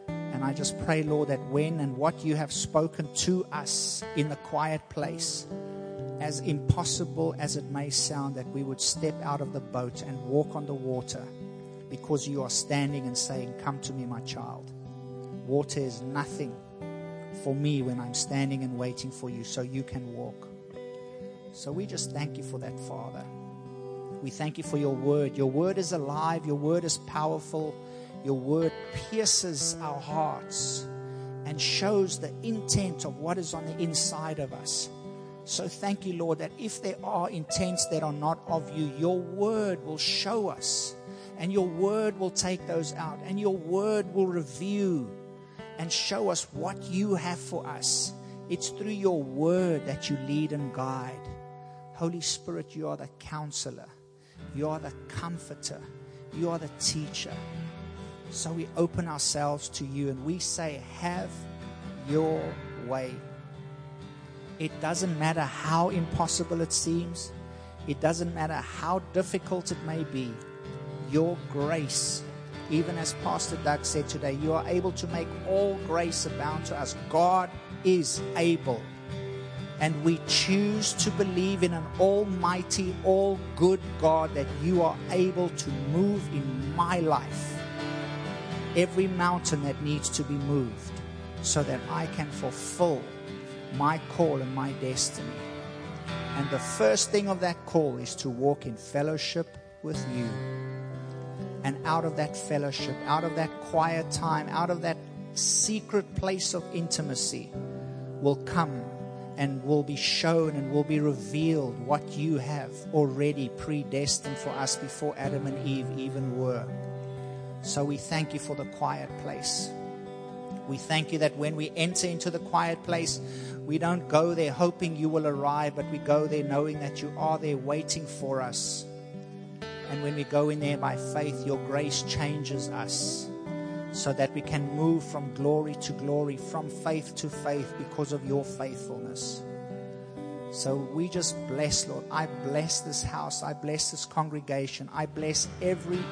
And I just pray, Lord, that when and what you have spoken to us in the quiet place, as impossible as it may sound, that we would step out of the boat and walk on the water because you are standing and saying, Come to me, my child. Water is nothing for me when I'm standing and waiting for you so you can walk. So we just thank you for that, Father. We thank you for your word. Your word is alive, your word is powerful, your word pierces our hearts and shows the intent of what is on the inside of us. So thank you, Lord, that if there are intents that are not of you, your word will show us, and your word will take those out, and your word will review and show us what you have for us. It's through your word that you lead and guide. Holy Spirit, you are the counselor, you are the comforter, you are the teacher. So we open ourselves to you and we say, Have your way. It doesn't matter how impossible it seems, it doesn't matter how difficult it may be. Your grace even as Pastor Doug said today, you are able to make all grace abound to us. God is able. And we choose to believe in an almighty, all good God that you are able to move in my life. Every mountain that needs to be moved so that I can fulfill my call and my destiny. And the first thing of that call is to walk in fellowship with you. And out of that fellowship, out of that quiet time, out of that secret place of intimacy, will come and will be shown and will be revealed what you have already predestined for us before Adam and Eve even were. So we thank you for the quiet place. We thank you that when we enter into the quiet place, we don't go there hoping you will arrive, but we go there knowing that you are there waiting for us and when we go in there by faith, your grace changes us so that we can move from glory to glory, from faith to faith because of your faithfulness. So we just bless, Lord. I bless this house. I bless this congregation. I bless every